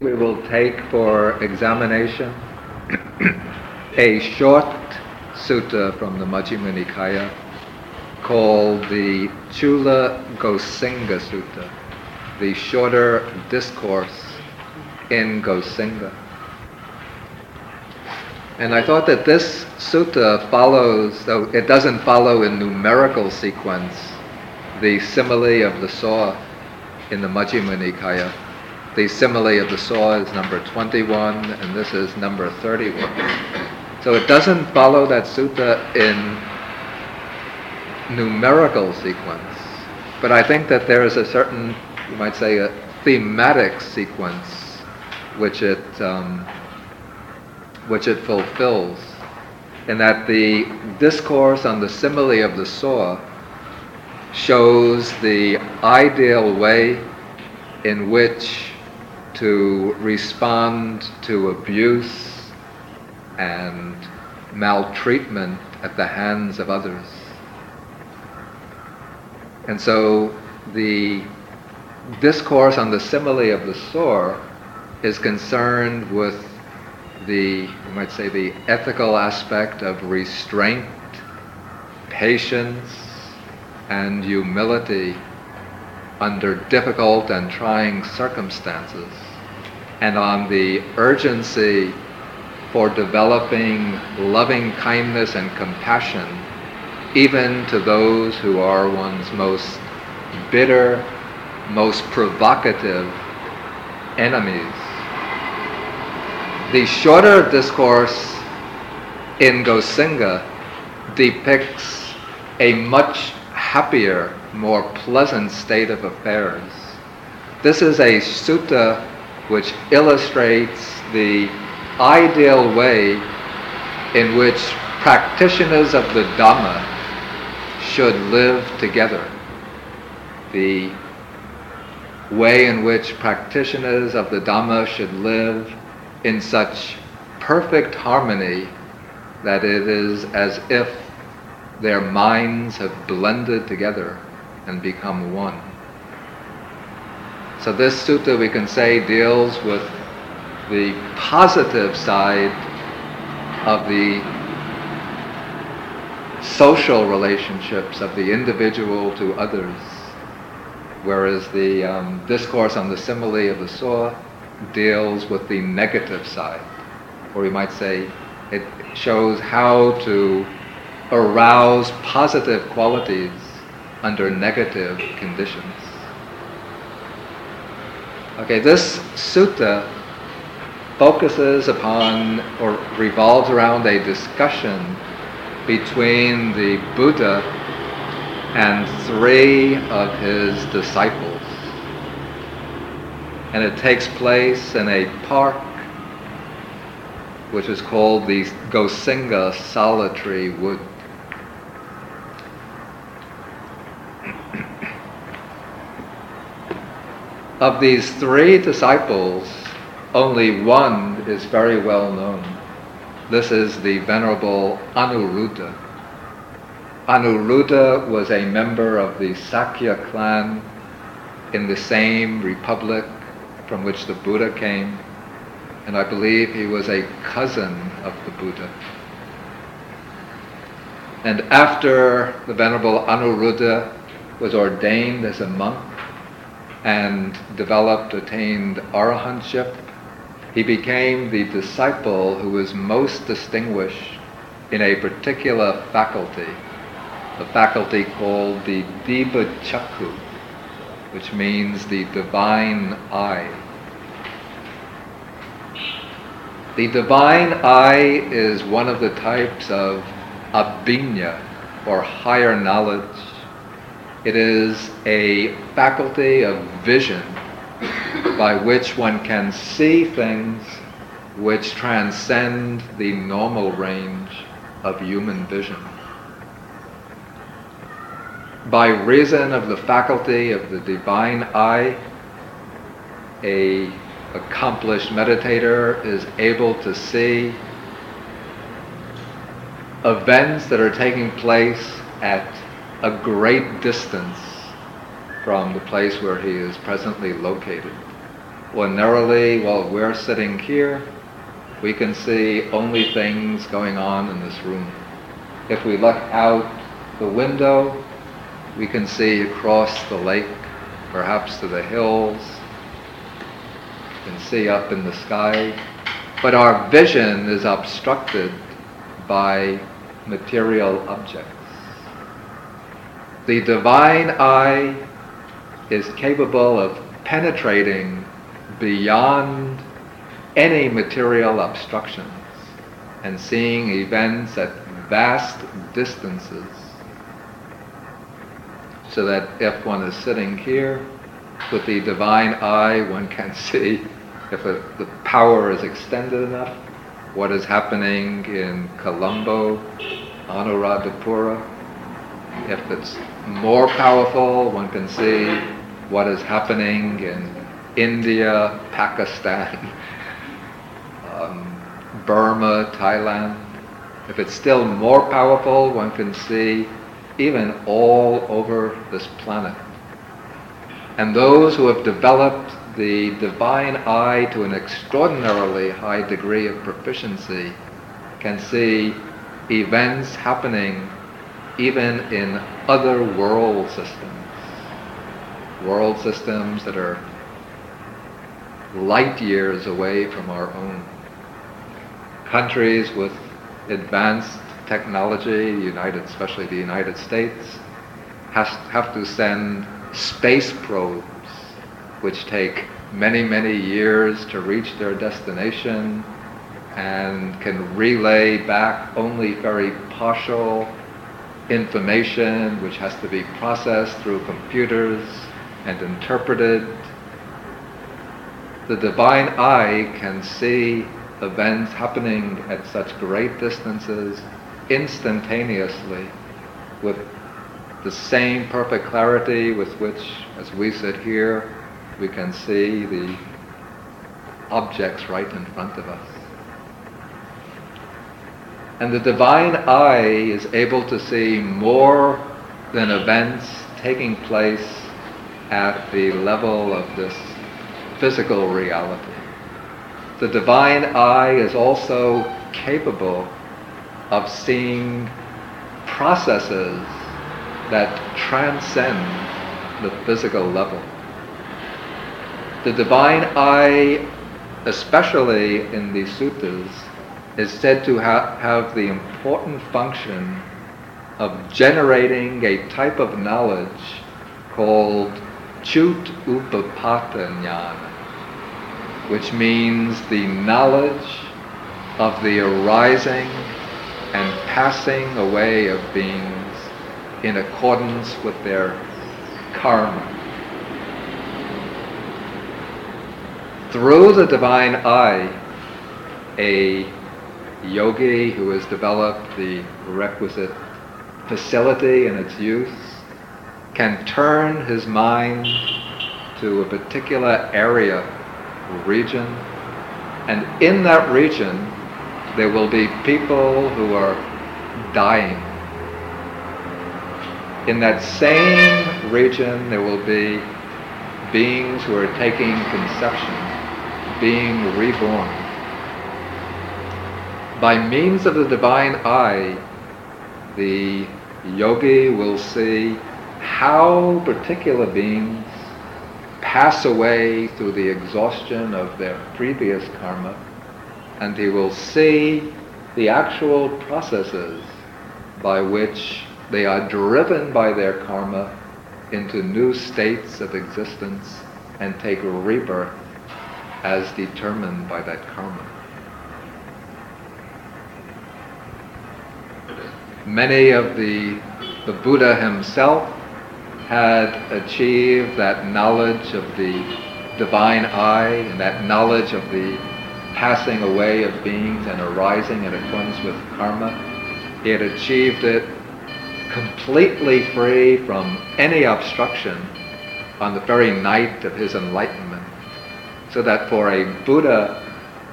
We will take for examination a short sutta from the Majjhima Nikaya called the Chula Gosinga Sutta, the shorter discourse in Gosinga. And I thought that this sutta follows, though it doesn't follow in numerical sequence, the simile of the saw in the Majjhima Nikaya. The simile of the saw is number 21, and this is number 31. So it doesn't follow that sutta in numerical sequence, but I think that there is a certain, you might say, a thematic sequence which it um, which it fulfills, in that the discourse on the simile of the saw shows the ideal way in which to respond to abuse and maltreatment at the hands of others. And so the discourse on the simile of the saw is concerned with the, you might say, the ethical aspect of restraint, patience, and humility under difficult and trying circumstances and on the urgency for developing loving kindness and compassion even to those who are one's most bitter, most provocative enemies. The shorter discourse in Gosinga depicts a much happier, more pleasant state of affairs. This is a sutta which illustrates the ideal way in which practitioners of the Dhamma should live together. The way in which practitioners of the Dhamma should live in such perfect harmony that it is as if their minds have blended together and become one. So this sutta we can say deals with the positive side of the social relationships of the individual to others, whereas the um, discourse on the simile of the saw deals with the negative side, or we might say it shows how to arouse positive qualities under negative conditions. Okay, this sutta focuses upon or revolves around a discussion between the Buddha and three of his disciples. And it takes place in a park which is called the Gosinga Solitary Wood. Of these three disciples, only one is very well known. This is the Venerable Anuruddha. Anuruddha was a member of the Sakya clan in the same republic from which the Buddha came, and I believe he was a cousin of the Buddha. And after the Venerable Anuruddha was ordained as a monk, and developed, attained arahantship. He became the disciple who was most distinguished in a particular faculty, a faculty called the Chakku, which means the divine eye. The divine eye is one of the types of abhinya, or higher knowledge, it is a faculty of vision by which one can see things which transcend the normal range of human vision. By reason of the faculty of the divine eye, a accomplished meditator is able to see events that are taking place at a great distance from the place where he is presently located. ordinarily, while we're sitting here, we can see only things going on in this room. If we look out the window, we can see across the lake, perhaps to the hills, we can see up in the sky, but our vision is obstructed by material objects. The divine eye is capable of penetrating beyond any material obstructions and seeing events at vast distances. So that if one is sitting here with the divine eye, one can see if a, the power is extended enough, what is happening in Colombo, Anuradhapura. If it's more powerful, one can see what is happening in India, Pakistan, um, Burma, Thailand. If it's still more powerful, one can see even all over this planet. And those who have developed the divine eye to an extraordinarily high degree of proficiency can see events happening even in other world systems. World systems that are light years away from our own. Countries with advanced technology, United, especially the United States, has, have to send space probes, which take many, many years to reach their destination and can relay back only very partial information which has to be processed through computers and interpreted. The divine eye can see events happening at such great distances instantaneously with the same perfect clarity with which, as we sit here, we can see the objects right in front of us. And the divine eye is able to see more than events taking place at the level of this physical reality. The divine eye is also capable of seeing processes that transcend the physical level. The divine eye, especially in the suttas, is said to ha- have the important function of generating a type of knowledge called Chut Upapata Jnana, which means the knowledge of the arising and passing away of beings in accordance with their karma. Through the divine eye, a yogi who has developed the requisite facility in its use can turn his mind to a particular area region, and in that region there will be people who are dying. In that same region there will be beings who are taking conception, being reborn by means of the divine eye, the yogi will see how particular beings pass away through the exhaustion of their previous karma, and he will see the actual processes by which they are driven by their karma into new states of existence and take rebirth as determined by that karma. Many of the, the Buddha himself had achieved that knowledge of the divine eye and that knowledge of the passing away of beings and arising in accordance with karma. He had achieved it completely free from any obstruction on the very night of his enlightenment. So that for a Buddha,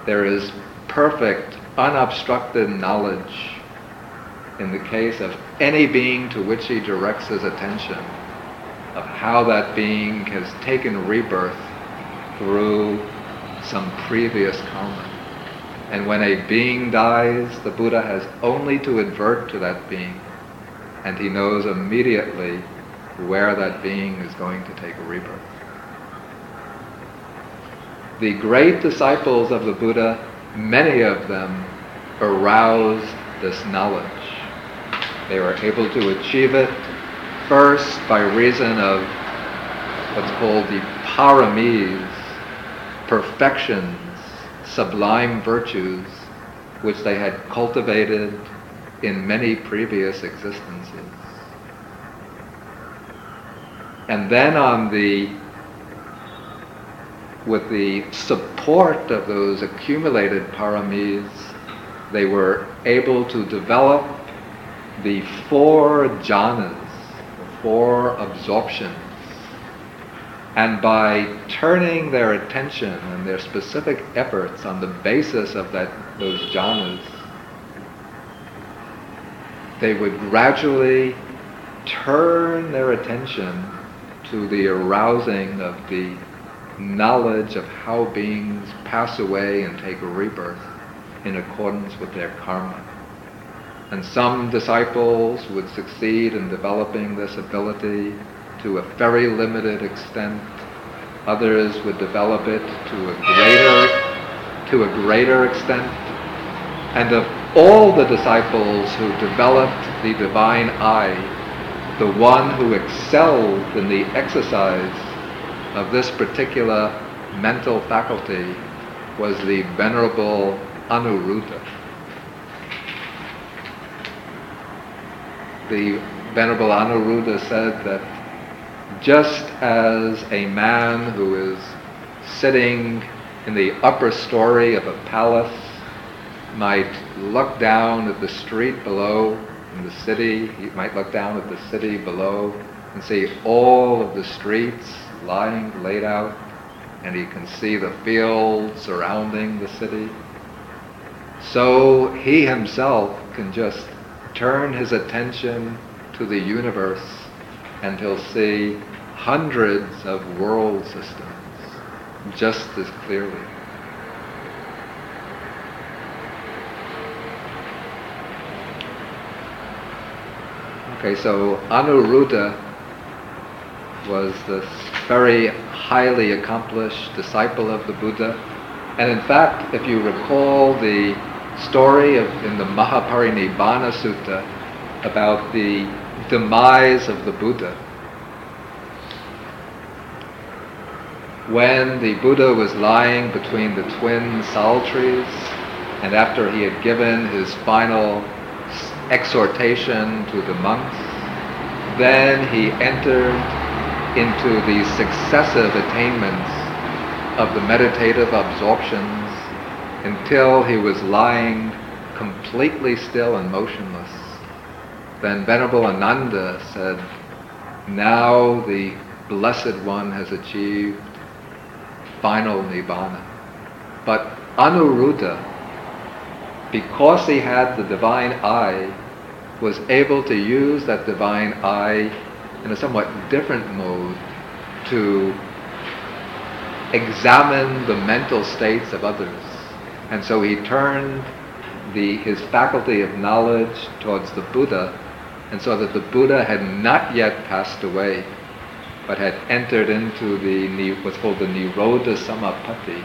there is perfect, unobstructed knowledge in the case of any being to which he directs his attention, of how that being has taken rebirth through some previous karma. And when a being dies, the Buddha has only to advert to that being, and he knows immediately where that being is going to take a rebirth. The great disciples of the Buddha, many of them aroused this knowledge. They were able to achieve it first by reason of what's called the paramis, perfections, sublime virtues, which they had cultivated in many previous existences. And then on the with the support of those accumulated paramis, they were able to develop the four jhanas, the four absorptions. And by turning their attention and their specific efforts on the basis of that, those jhanas, they would gradually turn their attention to the arousing of the knowledge of how beings pass away and take a rebirth in accordance with their karma. And some disciples would succeed in developing this ability to a very limited extent. Others would develop it to a greater, to a greater extent. And of all the disciples who developed the divine eye, the one who excelled in the exercise of this particular mental faculty was the Venerable Anuruddha. The Venerable Anuruddha said that just as a man who is sitting in the upper story of a palace might look down at the street below in the city, he might look down at the city below and see all of the streets lying laid out, and he can see the fields surrounding the city. So he himself can just turn his attention to the universe and he'll see hundreds of world systems just as clearly. Okay, so Anuruddha was this very highly accomplished disciple of the Buddha. And in fact, if you recall the story of, in the Mahaparinibbana Sutta about the demise of the Buddha, when the Buddha was lying between the twin sal trees, and after he had given his final exhortation to the monks, then he entered into the successive attainments of the meditative absorptions until he was lying completely still and motionless. Then Venerable Ananda said, now the Blessed One has achieved final Nibbana. But Anuruddha, because he had the divine eye, was able to use that divine eye in a somewhat different mode to examine the mental states of others. And so he turned the, his faculty of knowledge towards the Buddha and saw that the Buddha had not yet passed away, but had entered into the what's called the Nirodha Samapatti,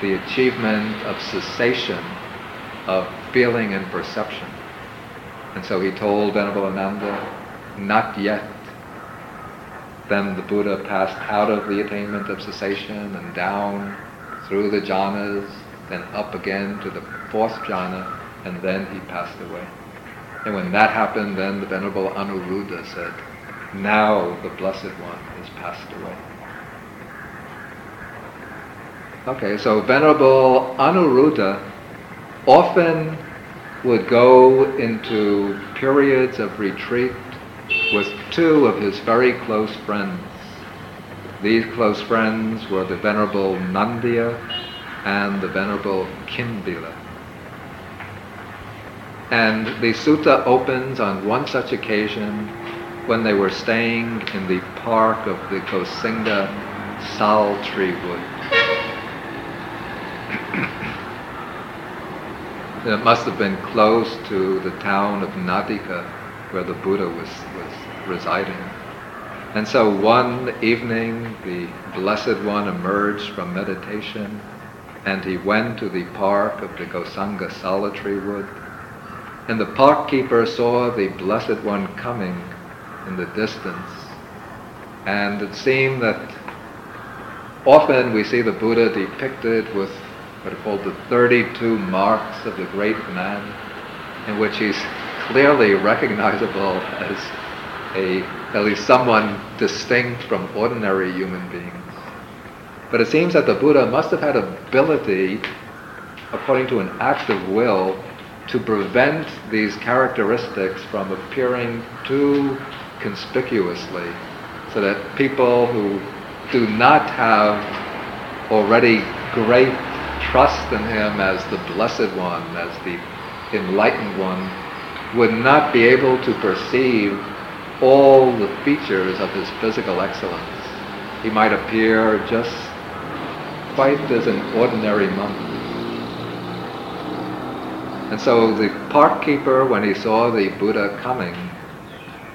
the achievement of cessation of feeling and perception. And so he told Venerable Ananda, not yet then the Buddha passed out of the attainment of cessation and down through the jhanas, then up again to the fourth jhana, and then he passed away. And when that happened, then the Venerable Anuruddha said, now the Blessed One has passed away. Okay, so Venerable Anuruddha often would go into periods of retreat with two of his very close friends. These close friends were the Venerable Nandiya and the Venerable Kimbila. And the sutta opens on one such occasion when they were staying in the park of the Gosinga sal tree wood. it must have been close to the town of Nadika where the Buddha was, was residing. And so one evening, the Blessed One emerged from meditation and he went to the park of the Gosinga solitary wood. And the park keeper saw the Blessed One coming in the distance. And it seemed that often we see the Buddha depicted with what are called the 32 marks of the great man, in which he's clearly recognizable as a, at least someone distinct from ordinary human beings. But it seems that the Buddha must have had ability, according to an act of will, to prevent these characteristics from appearing too conspicuously, so that people who do not have already great trust in him as the Blessed One, as the Enlightened One, would not be able to perceive all the features of his physical excellence. He might appear just quite as an ordinary monk. And so the park keeper, when he saw the Buddha coming,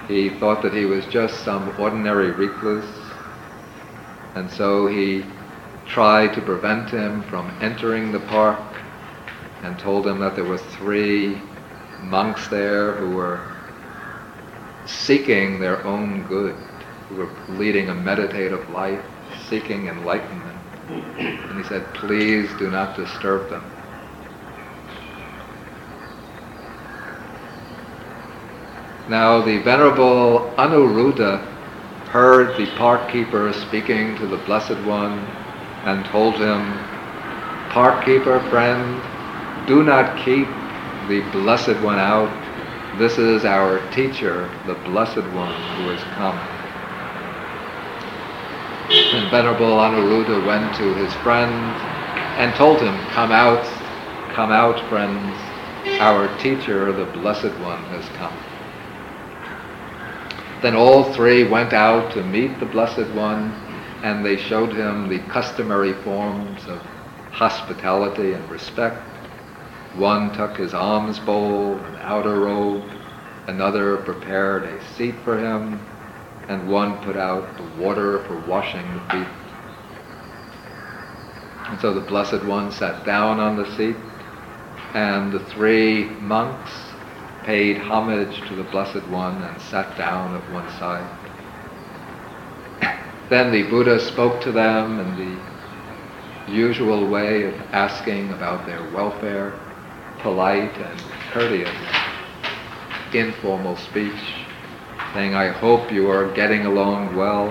he thought that he was just some ordinary recluse. And so he tried to prevent him from entering the park and told him that there were three monks there who were seeking their own good, who were leading a meditative life, seeking enlightenment. And he said, please do not disturb them. Now the Venerable Anuruddha heard the park keeper speaking to the Blessed One and told him, Park keeper friend, do not keep the Blessed One out. This is our teacher, the Blessed One, who has come. And Venerable Anuruddha went to his friend and told him, Come out, come out, friends. Our teacher, the Blessed One, has come. Then all three went out to meet the Blessed One, and they showed him the customary forms of hospitality and respect one took his alms bowl and outer robe, another prepared a seat for him, and one put out the water for washing the feet. And so the Blessed One sat down on the seat, and the three monks paid homage to the Blessed One and sat down at one side. Then the Buddha spoke to them in the usual way of asking about their welfare polite and courteous, informal speech, saying, I hope you are getting along well.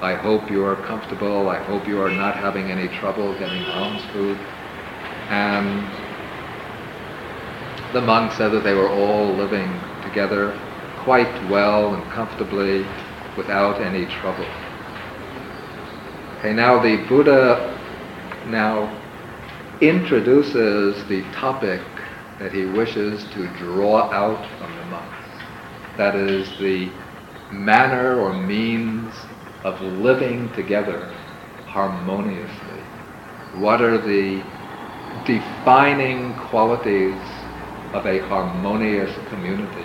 I hope you are comfortable. I hope you are not having any trouble getting alms food. And the monk said that they were all living together quite well and comfortably without any trouble. Okay, now the Buddha now introduces the topic that he wishes to draw out from. That is the manner or means of living together harmoniously. What are the defining qualities of a harmonious community?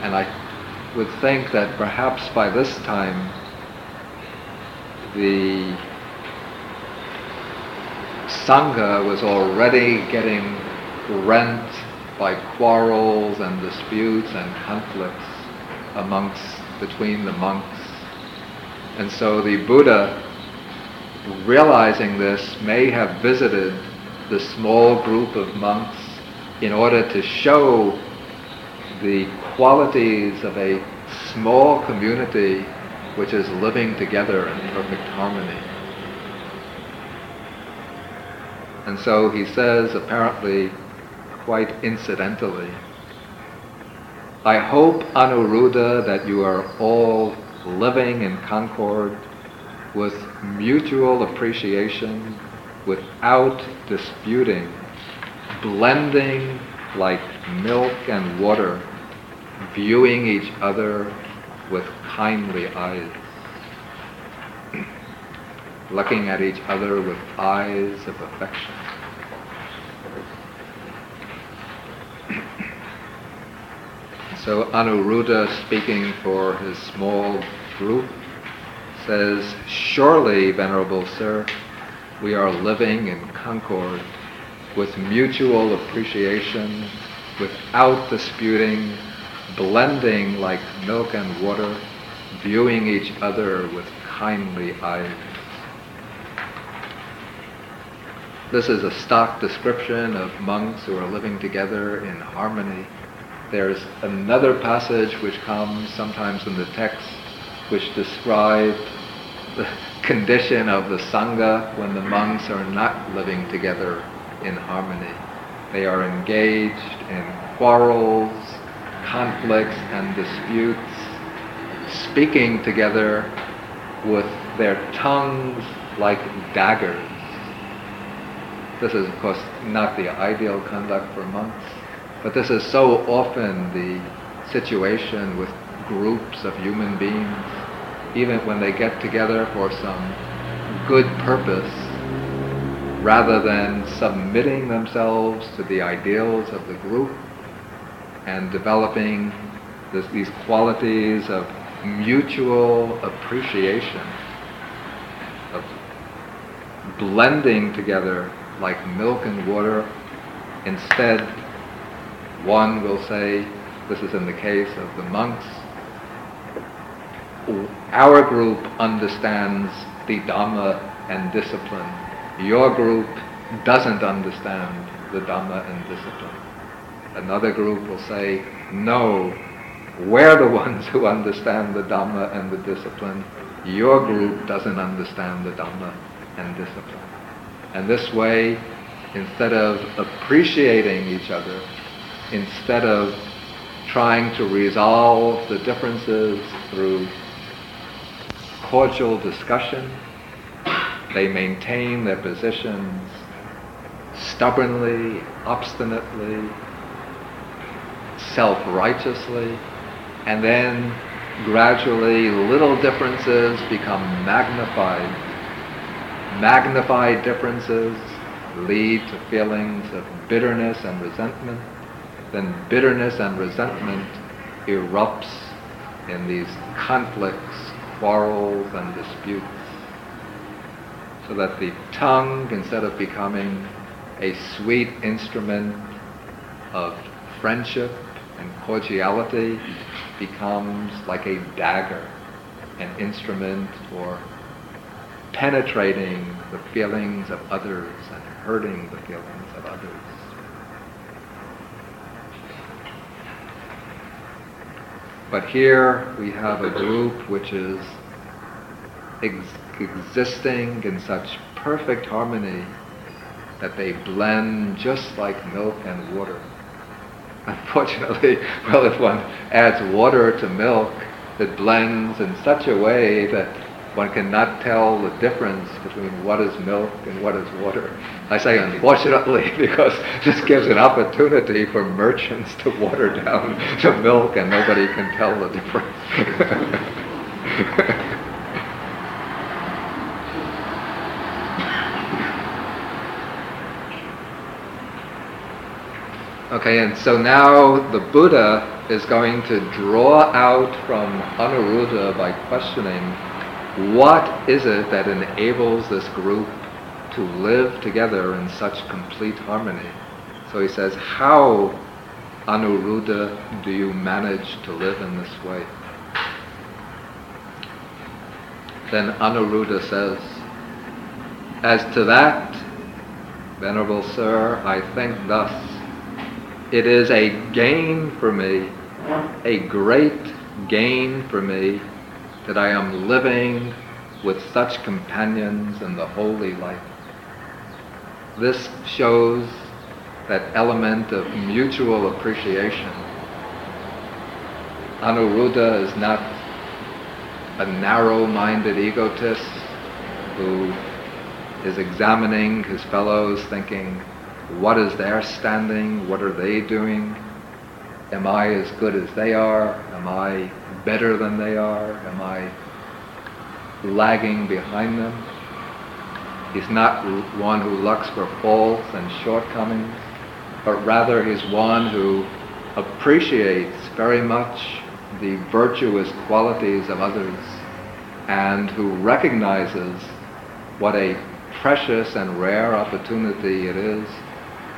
And I would think that perhaps by this time the Sangha was already getting rent by quarrels and disputes and conflicts amongst, between the monks. And so the Buddha, realizing this, may have visited the small group of monks in order to show the qualities of a small community which is living together in perfect harmony. And so he says, apparently quite incidentally, I hope, Anuruddha, that you are all living in concord with mutual appreciation, without disputing, blending like milk and water, viewing each other with kindly eyes. looking at each other with eyes of affection. So Anuruddha, speaking for his small group, says, Surely, Venerable Sir, we are living in concord with mutual appreciation, without disputing, blending like milk and water, viewing each other with kindly eyes. This is a stock description of monks who are living together in harmony. There's another passage which comes sometimes in the text which describes the condition of the Sangha when the monks are not living together in harmony. They are engaged in quarrels, conflicts, and disputes, speaking together with their tongues like daggers. This is, of course, not the ideal conduct for monks, but this is so often the situation with groups of human beings, even when they get together for some good purpose, rather than submitting themselves to the ideals of the group and developing this, these qualities of mutual appreciation, of blending together like milk and water. Instead, one will say, this is in the case of the monks, our group understands the Dhamma and discipline. Your group doesn't understand the Dhamma and discipline. Another group will say, no, we're the ones who understand the Dhamma and the discipline. Your group doesn't understand the Dhamma and discipline. And this way, instead of appreciating each other, instead of trying to resolve the differences through cordial discussion, they maintain their positions stubbornly, obstinately, self-righteously, and then gradually little differences become magnified. Magnified differences lead to feelings of bitterness and resentment. Then bitterness and resentment erupts in these conflicts, quarrels, and disputes. So that the tongue, instead of becoming a sweet instrument of friendship and cordiality, becomes like a dagger, an instrument for penetrating the feelings of others and hurting the feelings of others. But here we have a group which is ex- existing in such perfect harmony that they blend just like milk and water. Unfortunately, well, if one adds water to milk, it blends in such a way that one cannot tell the difference between what is milk and what is water. I say unfortunately because this gives an opportunity for merchants to water down the milk and nobody can tell the difference. Okay, and so now the Buddha is going to draw out from Anuruddha by questioning what is it that enables this group to live together in such complete harmony. So he says, how, Anuruddha, do you manage to live in this way? Then Anuruddha says, as to that, Venerable Sir, I think thus, it is a gain for me, a great gain for me, that I am living with such companions in the holy life. This shows that element of mutual appreciation. Anuruddha is not a narrow-minded egotist who is examining his fellows thinking, what is their standing? What are they doing? Am I as good as they are? Am I better than they are? Am I lagging behind them? He's not one who looks for faults and shortcomings, but rather he's one who appreciates very much the virtuous qualities of others and who recognizes what a precious and rare opportunity it is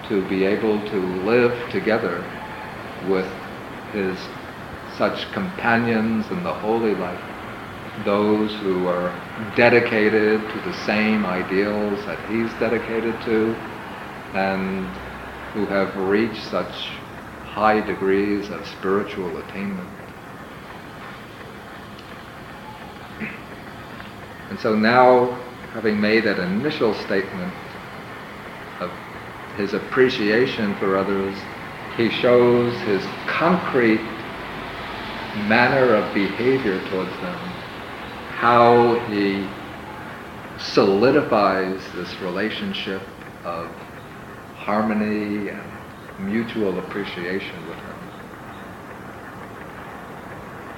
to be able to live together with his such companions in the holy life, those who are dedicated to the same ideals that he's dedicated to and who have reached such high degrees of spiritual attainment. And so now, having made that initial statement of his appreciation for others, he shows his concrete manner of behavior towards them, how he solidifies this relationship of harmony and mutual appreciation with them.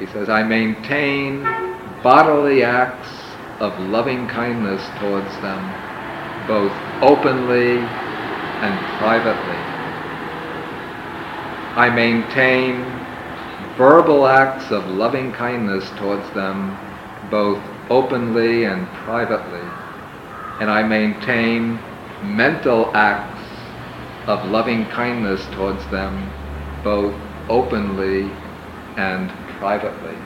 He says, I maintain bodily acts of loving kindness towards them, both openly and privately. I maintain verbal acts of loving kindness towards them, both openly and privately. And I maintain mental acts of loving kindness towards them, both openly and privately.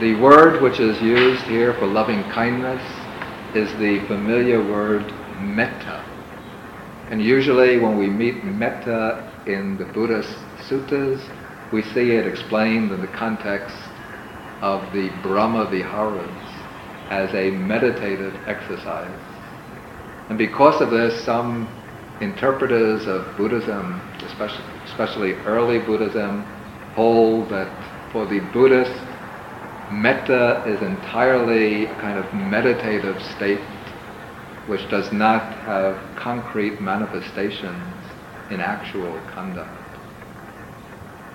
The word which is used here for loving kindness is the familiar word metta. And usually when we meet metta in the Buddhist suttas, we see it explained in the context of the Brahma Viharas as a meditative exercise. And because of this, some interpreters of Buddhism, especially, especially early Buddhism, hold that for the Buddhist Metta is entirely a kind of meditative state which does not have concrete manifestations in actual conduct.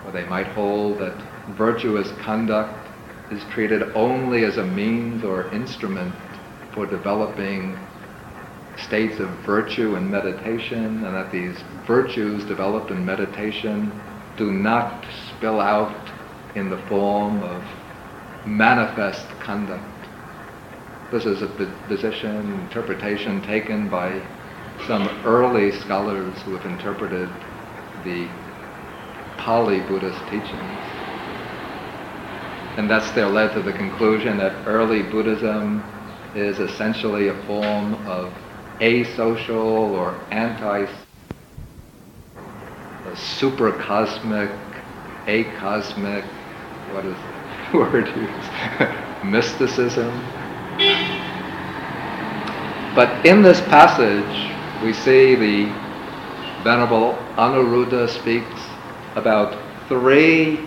Or they might hold that virtuous conduct is treated only as a means or instrument for developing states of virtue and meditation, and that these virtues developed in meditation do not spill out in the form of manifest conduct. This is a position, interpretation taken by some early scholars who have interpreted the Pali Buddhist teachings. And that's their led to the conclusion that early Buddhism is essentially a form of asocial or anti super cosmic, acosmic, what is the word used, mysticism. But in this passage, we see the Venerable Anuruddha speaks about three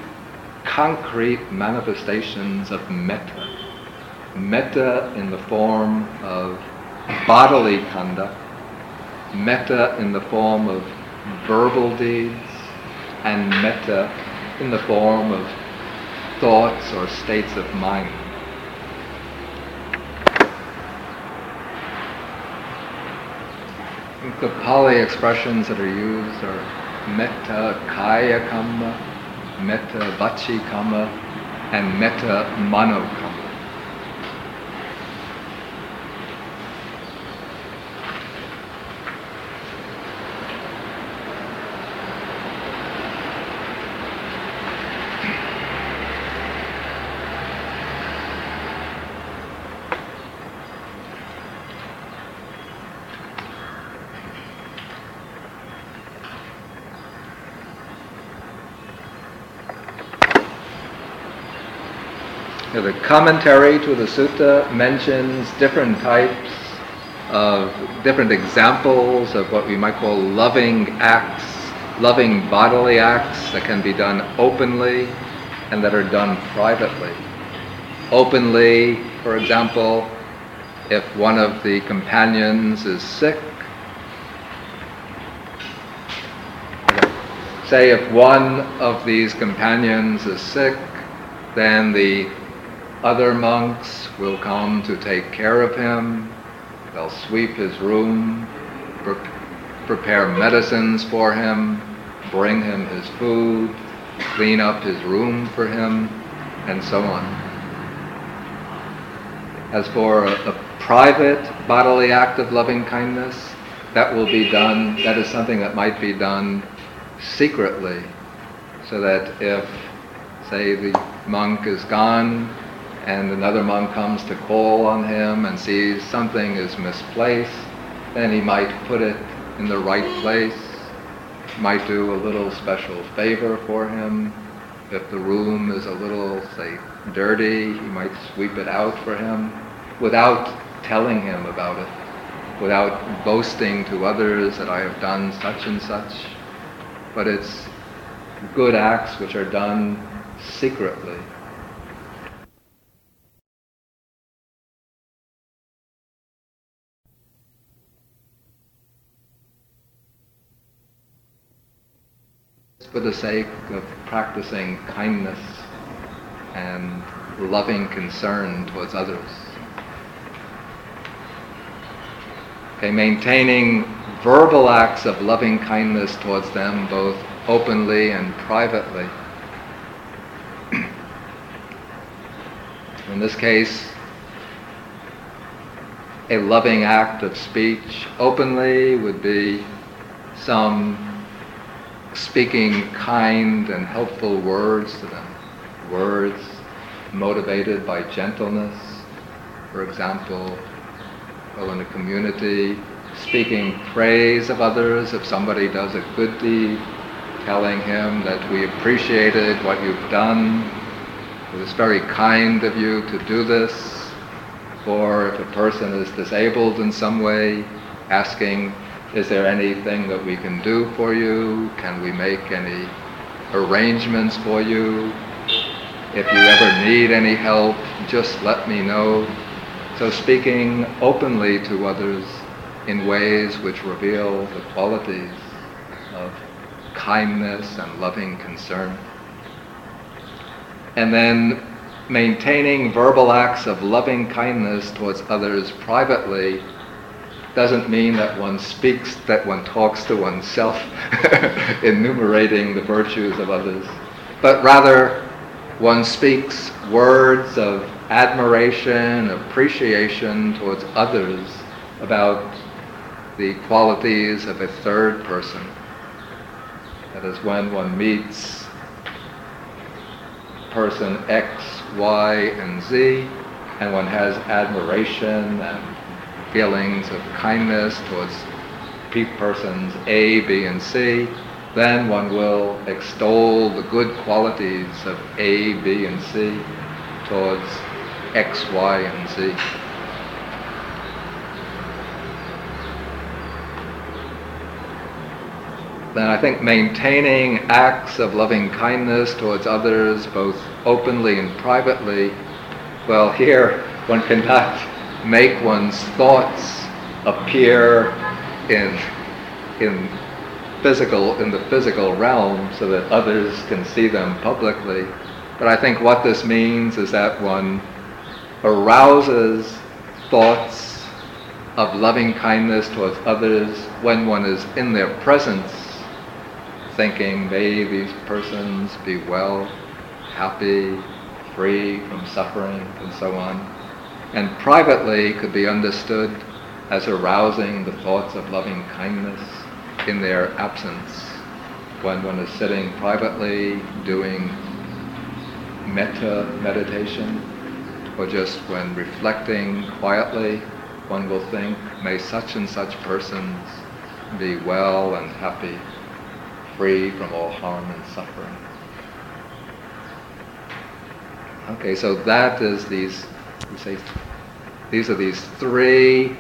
concrete manifestations of metta. Metta in the form of bodily conduct, metta in the form of verbal deeds, and metta in the form of thoughts or states of mind. The Pali expressions that are used are metta kaya kamma, metta vachi kamma, and metta mano kamma. the commentary to the sutta mentions different types of different examples of what we might call loving acts, loving bodily acts that can be done openly and that are done privately. Openly, for example, if one of the companions is sick, say if one of these companions is sick, then the other monks will come to take care of him. They'll sweep his room, pre- prepare medicines for him, bring him his food, clean up his room for him, and so on. As for a, a private bodily act of loving kindness, that will be done, that is something that might be done secretly, so that if, say, the monk is gone and another monk comes to call on him and sees something is misplaced, then he might put it in the right place, might do a little special favor for him. If the room is a little, say, dirty, he might sweep it out for him without telling him about it, without boasting to others that I have done such and such. But it's good acts which are done secretly. For the sake of practicing kindness and loving concern towards others. Okay, maintaining verbal acts of loving kindness towards them both openly and privately. In this case, a loving act of speech openly would be some speaking kind and helpful words to them, words motivated by gentleness, for example, well, in a community, speaking praise of others. If somebody does a good deed, telling him that we appreciated what you've done, it was very kind of you to do this, or if a person is disabled in some way, asking is there anything that we can do for you? Can we make any arrangements for you? If you ever need any help, just let me know. So speaking openly to others in ways which reveal the qualities of kindness and loving concern. And then maintaining verbal acts of loving kindness towards others privately doesn't mean that one speaks, that one talks to oneself, enumerating the virtues of others, but rather one speaks words of admiration, appreciation towards others about the qualities of a third person. That is when one meets person X, Y, and Z, and one has admiration and feelings of kindness towards persons A, B, and C, then one will extol the good qualities of A, B, and C towards X, Y, and Z. Then I think maintaining acts of loving kindness towards others, both openly and privately, well, here one cannot make one's thoughts appear in, in physical, in the physical realm so that others can see them publicly. But I think what this means is that one arouses thoughts of loving kindness towards others when one is in their presence, thinking, may these persons be well, happy, free from suffering, and so on and privately could be understood as arousing the thoughts of loving kindness in their absence. When one is sitting privately doing metta meditation, or just when reflecting quietly, one will think, may such and such persons be well and happy, free from all harm and suffering. Okay, so that is these we say these are these three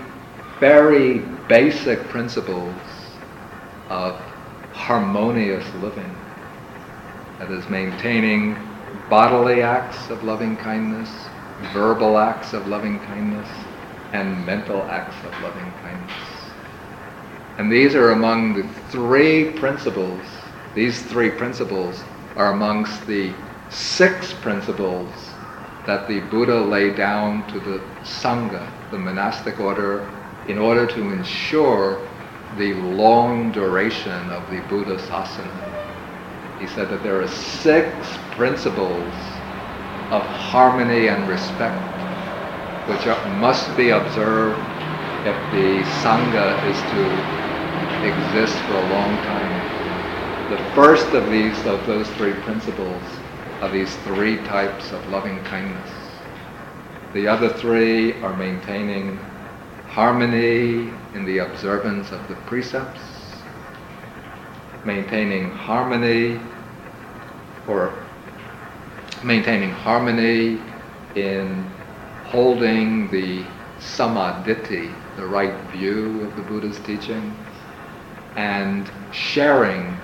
very basic principles of harmonious living. That is maintaining bodily acts of loving kindness, verbal acts of loving kindness, and mental acts of loving kindness. And these are among the three principles, these three principles are amongst the six principles that the Buddha laid down to the Sangha, the monastic order, in order to ensure the long duration of the Buddha Sasana. He said that there are six principles of harmony and respect which are, must be observed if the Sangha is to exist for a long time. The first of these, of those three principles, are these three types of loving kindness. The other three are maintaining harmony in the observance of the precepts, maintaining harmony or maintaining harmony in holding the sammaditthi, the right view of the Buddha's teaching, and sharing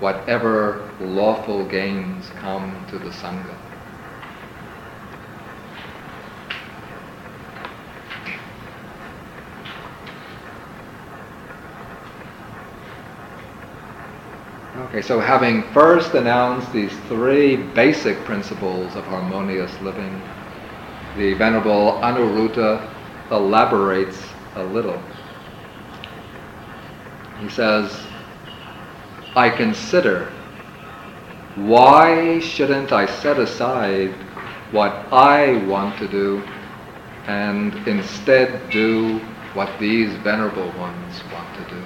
whatever lawful gains come to the Sangha. Okay, so having first announced these three basic principles of harmonious living, the Venerable Anuruddha elaborates a little. He says, I consider why shouldn't I set aside what I want to do and instead do what these venerable ones want to do?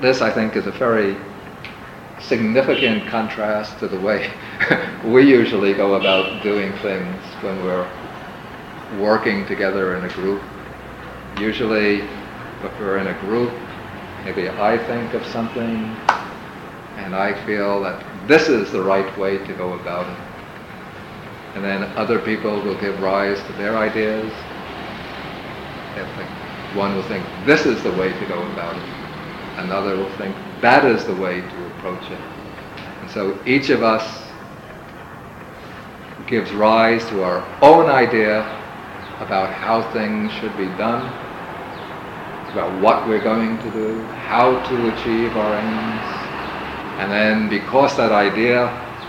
This, I think, is a very significant contrast to the way we usually go about doing things when we're working together in a group. Usually, if we're in a group, maybe I think of something and I feel that this is the right way to go about it. And then other people will give rise to their ideas. One will think, this is the way to go about it. Another will think, that is the way to approach it. And so each of us gives rise to our own idea about how things should be done, about what we're going to do, how to achieve our aims. And then because that idea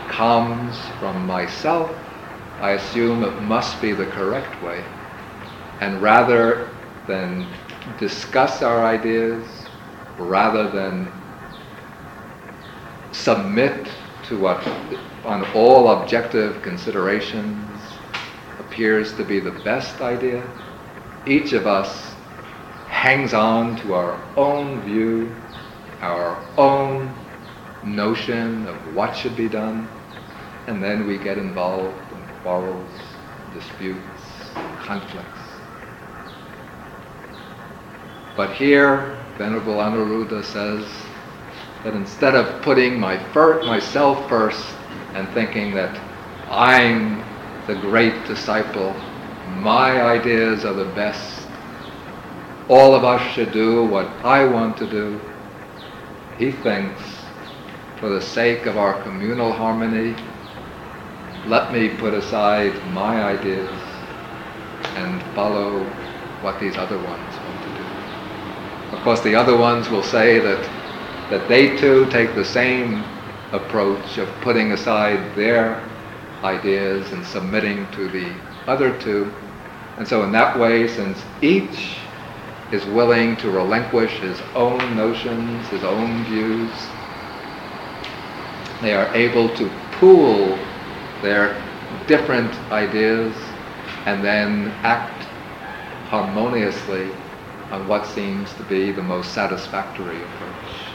comes from myself, I assume it must be the correct way. And rather than discuss our ideas, rather than submit to what, on all objective considerations, appears to be the best idea, each of us hangs on to our own view, our own notion of what should be done, and then we get involved in quarrels, disputes, conflicts. But here, Venerable Anuruddha says that instead of putting my fir- myself first and thinking that I'm the great disciple, my ideas are the best, all of us should do what I want to do, he thinks, for the sake of our communal harmony, let me put aside my ideas and follow what these other ones want to do. Of course, the other ones will say that that they too take the same approach of putting aside their ideas and submitting to the other two. And so, in that way, since each is willing to relinquish his own notions, his own views, they are able to pool their different ideas and then act harmoniously on what seems to be the most satisfactory approach.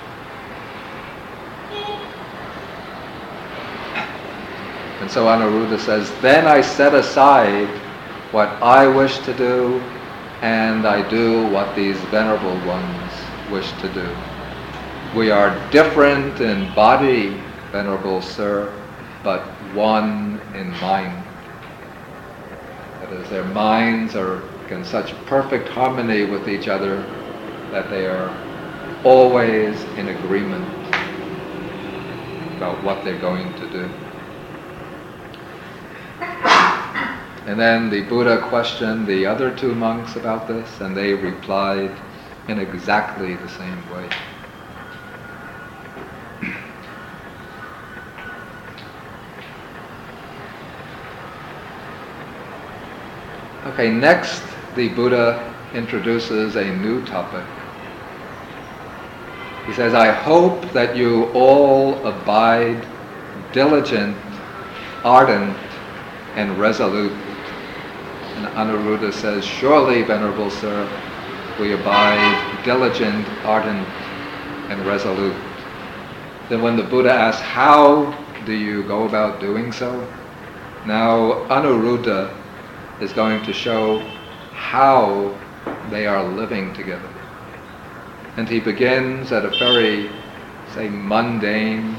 And so Anuruddha says, Then I set aside what I wish to do, and I do what these venerable ones wish to do. We are different in body, venerable sir, but one in mind. That is, their minds are in such perfect harmony with each other that they are always in agreement about what they're going to do. And then the Buddha questioned the other two monks about this, and they replied in exactly the same way. Okay, next the Buddha introduces a new topic. He says, I hope that you all abide diligent, ardent, and resolute. And Anuruddha says, Surely, Venerable Sir, we abide diligent, ardent, and resolute. Then when the Buddha asks, How do you go about doing so? Now, Anuruddha is going to show how they are living together. And he begins at a very, say, mundane,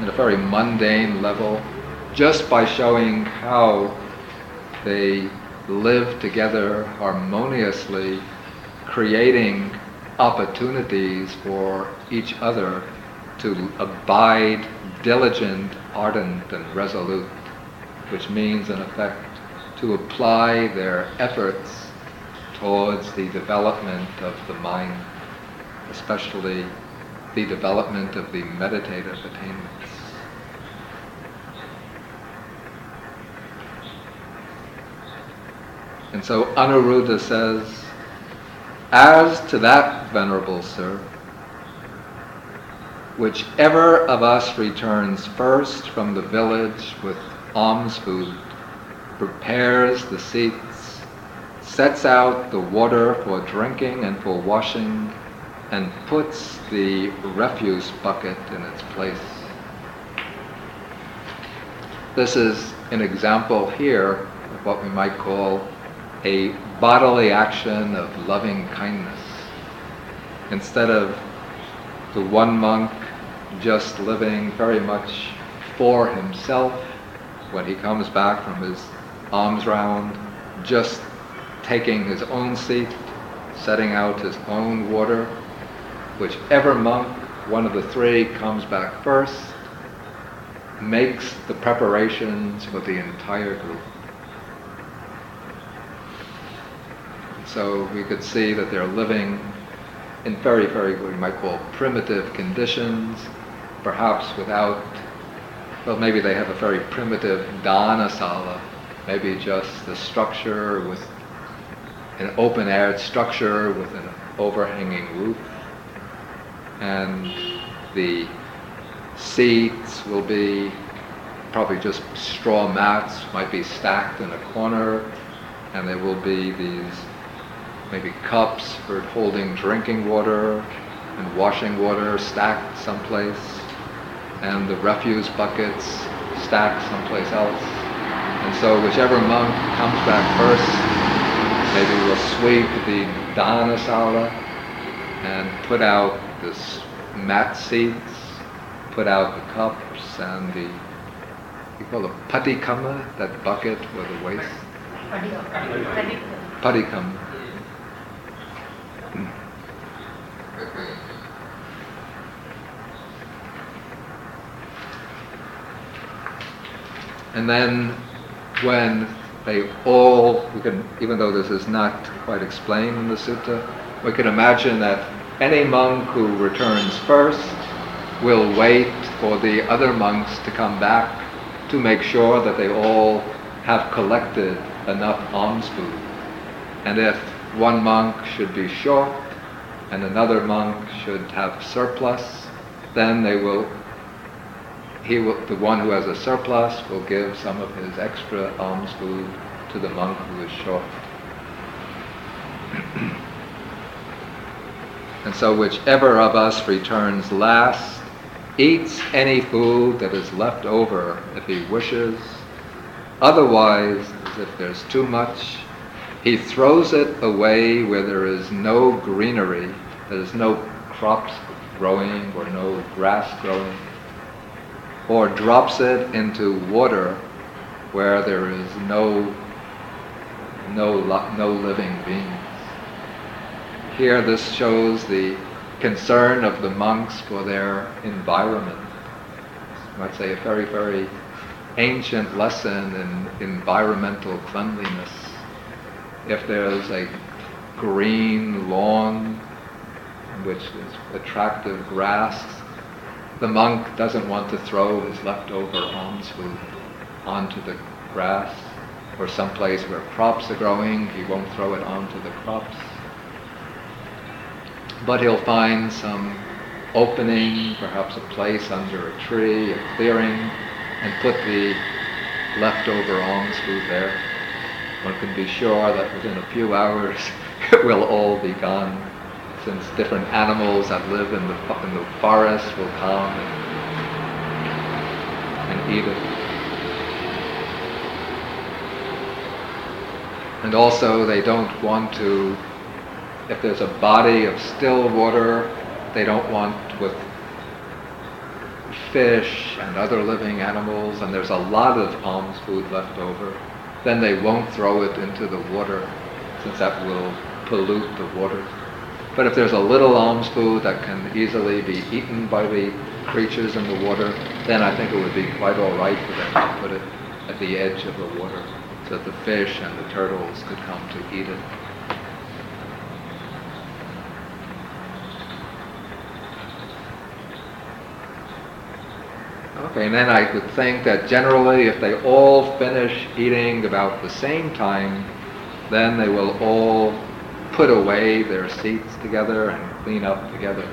at a very mundane level, just by showing how they live together harmoniously, creating opportunities for each other to abide diligent, ardent, and resolute, which means, in effect, to apply their efforts towards the development of the mind, especially the development of the meditative attainments. And so Anuruddha says, as to that, Venerable Sir, whichever of us returns first from the village with alms food, prepares the seats, sets out the water for drinking and for washing, and puts the refuse bucket in its place. This is an example here of what we might call a bodily action of loving kindness. Instead of the one monk just living very much for himself when he comes back from his alms round, just taking his own seat, setting out his own water. Whichever monk, one of the three, comes back first, makes the preparations for the entire group. So we could see that they're living in very, very, what we might call primitive conditions, perhaps without, well, maybe they have a very primitive dhanasala, maybe just the structure with an open air structure with an overhanging roof. And the seats will be probably just straw mats, might be stacked in a corner, and there will be these maybe cups for holding drinking water and washing water stacked someplace, and the refuse buckets stacked someplace else. And so whichever monk comes back first, maybe will sweep the dhanasala and put out the mat seats, put out the cups and the you call it patikama, that bucket with the waste. Patikama. And then when they all, we can, even though this is not quite explained in the sutta, we can imagine that any monk who returns first will wait for the other monks to come back to make sure that they all have collected enough alms food. And if one monk should be short and another monk should have surplus, then they will he will, the one who has a surplus will give some of his extra alms food to the monk who is short. and so whichever of us returns last eats any food that is left over if he wishes. Otherwise, if there's too much, he throws it away where there is no greenery, there is no crops growing or no grass growing or drops it into water where there is no, no, no living beings. Here this shows the concern of the monks for their environment. I might say a very, very ancient lesson in environmental cleanliness. If there's a green lawn, which is attractive grass, the monk doesn't want to throw his leftover alms food onto the grass. or someplace where crops are growing, he won't throw it onto the crops. But he'll find some opening, perhaps a place under a tree, a clearing, and put the leftover alms food there. One can be sure that within a few hours it will all be gone, since different animals that live in the, in the forest will come and, and eat it. And also, they don't want to, if there's a body of still water, they don't want with fish and other living animals, and there's a lot of alms food left over, then they won't throw it into the water, since that will pollute the water. But if there's a little alms food that can easily be eaten by the creatures in the water, then I think it would be quite all right for them to put it at the edge of the water so that the fish and the turtles could come to eat it. Okay, and then I would think that generally if they all finish eating about the same time, then they will all put away their seats together and clean up together.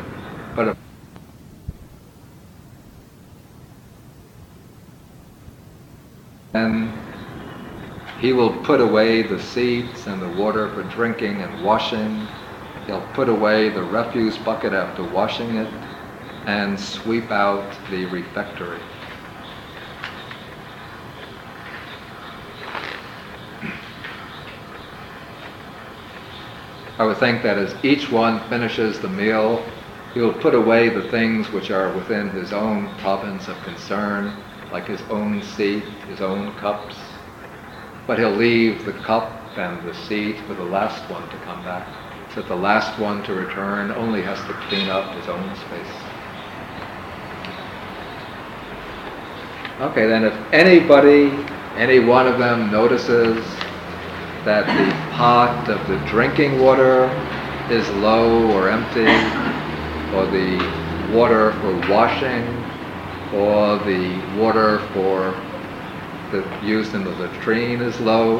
But and he will put away the seats and the water for drinking and washing. He'll put away the refuse bucket after washing it and sweep out the refectory. I would think that as each one finishes the meal, he will put away the things which are within his own province of concern, like his own seat, his own cups, but he'll leave the cup and the seat for the last one to come back. So that the last one to return only has to clean up his own space. Okay, then if anybody, any one of them notices that the pot of the drinking water is low or empty, or the water for washing, or the water for the used in the latrine is low,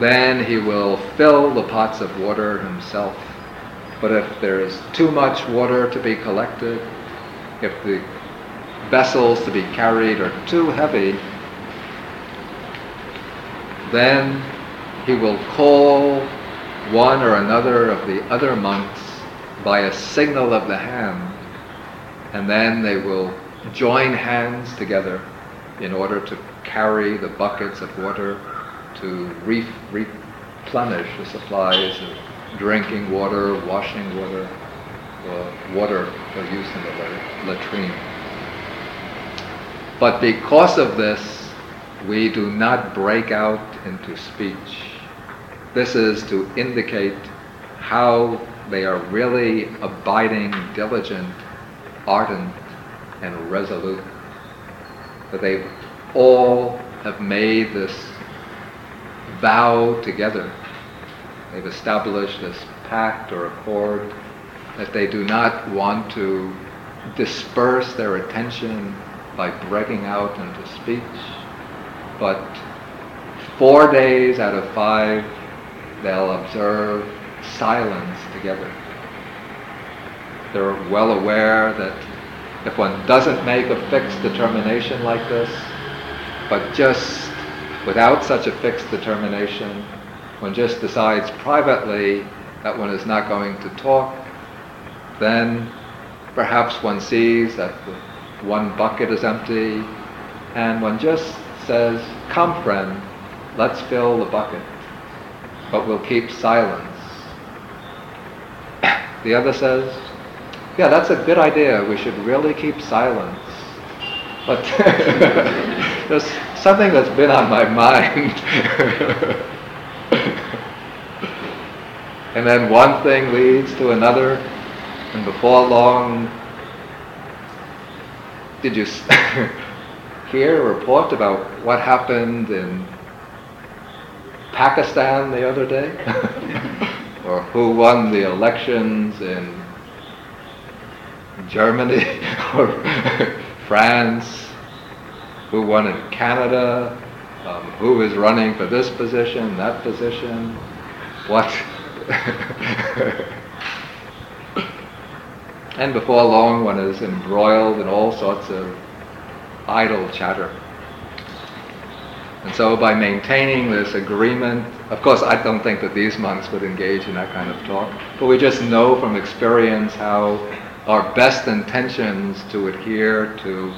then he will fill the pots of water himself. But if there is too much water to be collected, if the vessels to be carried are too heavy, then he will call one or another of the other monks by a signal of the hand, and then they will join hands together in order to carry the buckets of water to re- replenish the supplies of drinking water, washing water, uh, water for use in the latrine. But because of this, we do not break out into speech. This is to indicate how they are really abiding, diligent, ardent, and resolute. That they all have made this vow together. They've established this pact or accord that they do not want to disperse their attention by breaking out into speech, but four days out of five they'll observe silence together. They're well aware that if one doesn't make a fixed determination like this, but just without such a fixed determination, one just decides privately that one is not going to talk, then perhaps one sees that the one bucket is empty, and one just says, Come, friend, let's fill the bucket, but we'll keep silence. The other says, Yeah, that's a good idea. We should really keep silence. But there's something that's been on my mind. and then one thing leads to another, and before long, did you hear a report about what happened in Pakistan the other day? or who won the elections in Germany or France, who won in Canada, um, who is running for this position, that position, what. And before long, one is embroiled in all sorts of idle chatter. And so, by maintaining this agreement, of course, I don't think that these monks would engage in that kind of talk, but we just know from experience how our best intentions to adhere to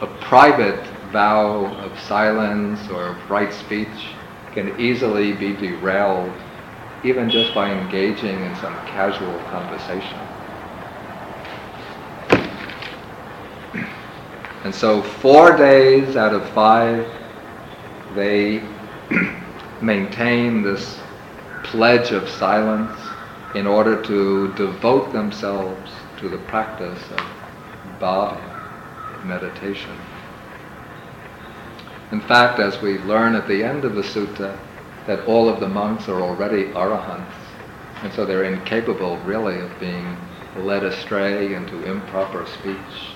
a private vow of silence or of right speech can easily be derailed even just by engaging in some casual conversation. And so, four days out of five, they maintain this pledge of silence in order to devote themselves to the practice of bhava, meditation. In fact, as we learn at the end of the sutta, that all of the monks are already arahants, and so they're incapable really of being led astray into improper speech.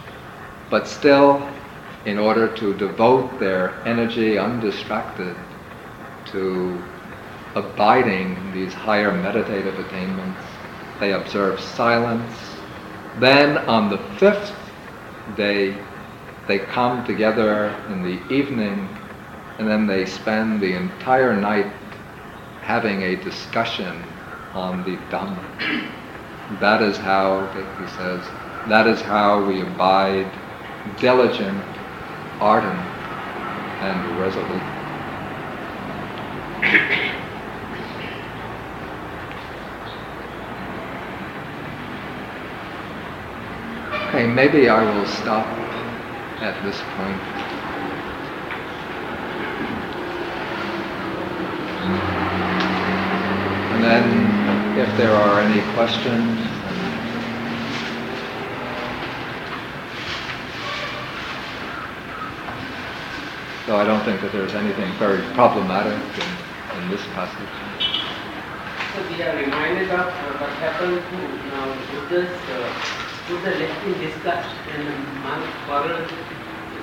But still, in order to devote their energy undistracted to abiding these higher meditative attainments, they observe silence. Then on the fifth day, they come together in the evening and then they spend the entire night having a discussion on the Dhamma. That is how, he says, that is how we abide diligent, ardent, and resolute. Okay, maybe I will stop at this point. And then if there are any questions, so I don't think that there's anything very problematic in, in this passage. So we are reminded of uh, what happened to now Buddha's uh, Buddha left him disgust and the monk quarreled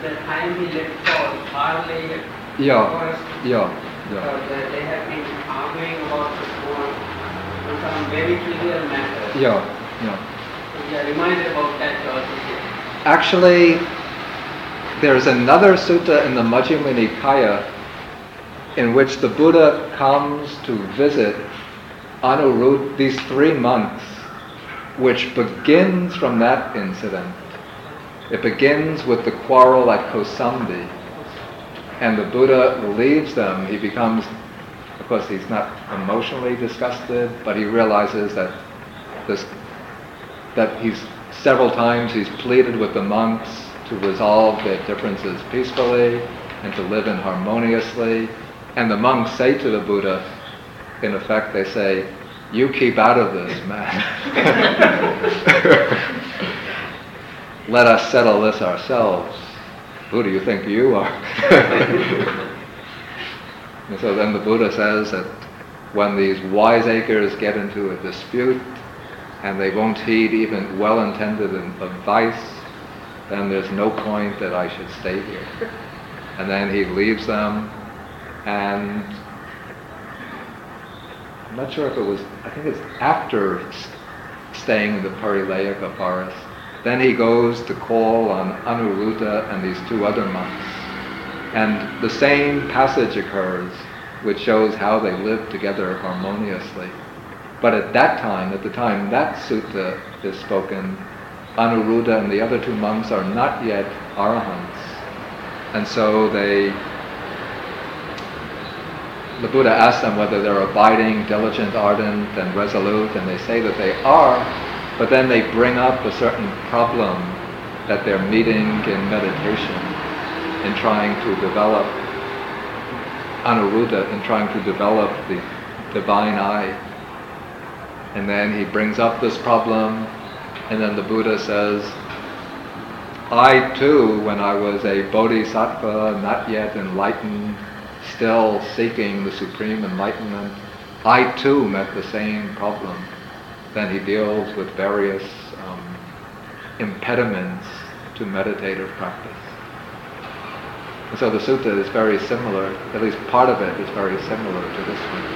the time he left for parley. Yeah, yeah, yeah. So they, they have been arguing about on, on some very trivial matters. Yeah, yeah. So we are reminded about that also. Actually, there's another sutta in the Majjhima Nikaya in which the Buddha comes to visit Anuruddha, these three months, which begins from that incident. It begins with the quarrel at Kosambi, and the Buddha relieves them. He becomes, of course, he's not emotionally disgusted, but he realizes that this, that he's several times he's pleaded with the monks to resolve their differences peacefully and to live in harmoniously. And the monks say to the Buddha, in effect, they say, you keep out of this, man. Let us settle this ourselves. Who do you think you are? and so then the Buddha says that when these wiseacres get into a dispute and they won't heed even well-intended advice, then there's no point that I should stay here. And then he leaves them and I'm not sure if it was, I think it's after staying in the Parilayaka forest. Then he goes to call on Anuruddha and these two other monks. And the same passage occurs, which shows how they live together harmoniously. But at that time, at the time that sutta is spoken, Anuruddha and the other two monks are not yet arahants. And so they the Buddha asks them whether they're abiding, diligent, ardent, and resolute, and they say that they are, but then they bring up a certain problem that they're meeting in meditation, in trying to develop anuruddha, in trying to develop the divine eye. And then he brings up this problem, and then the Buddha says, I too, when I was a bodhisattva, not yet enlightened, still seeking the supreme enlightenment, I too met the same problem. Then he deals with various um, impediments to meditative practice. And so the sutta is very similar, at least part of it is very similar to this one.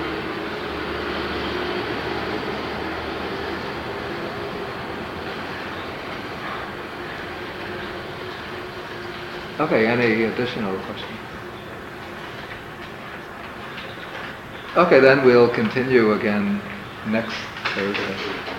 Okay, any additional questions? Okay, then we'll continue again next Thursday.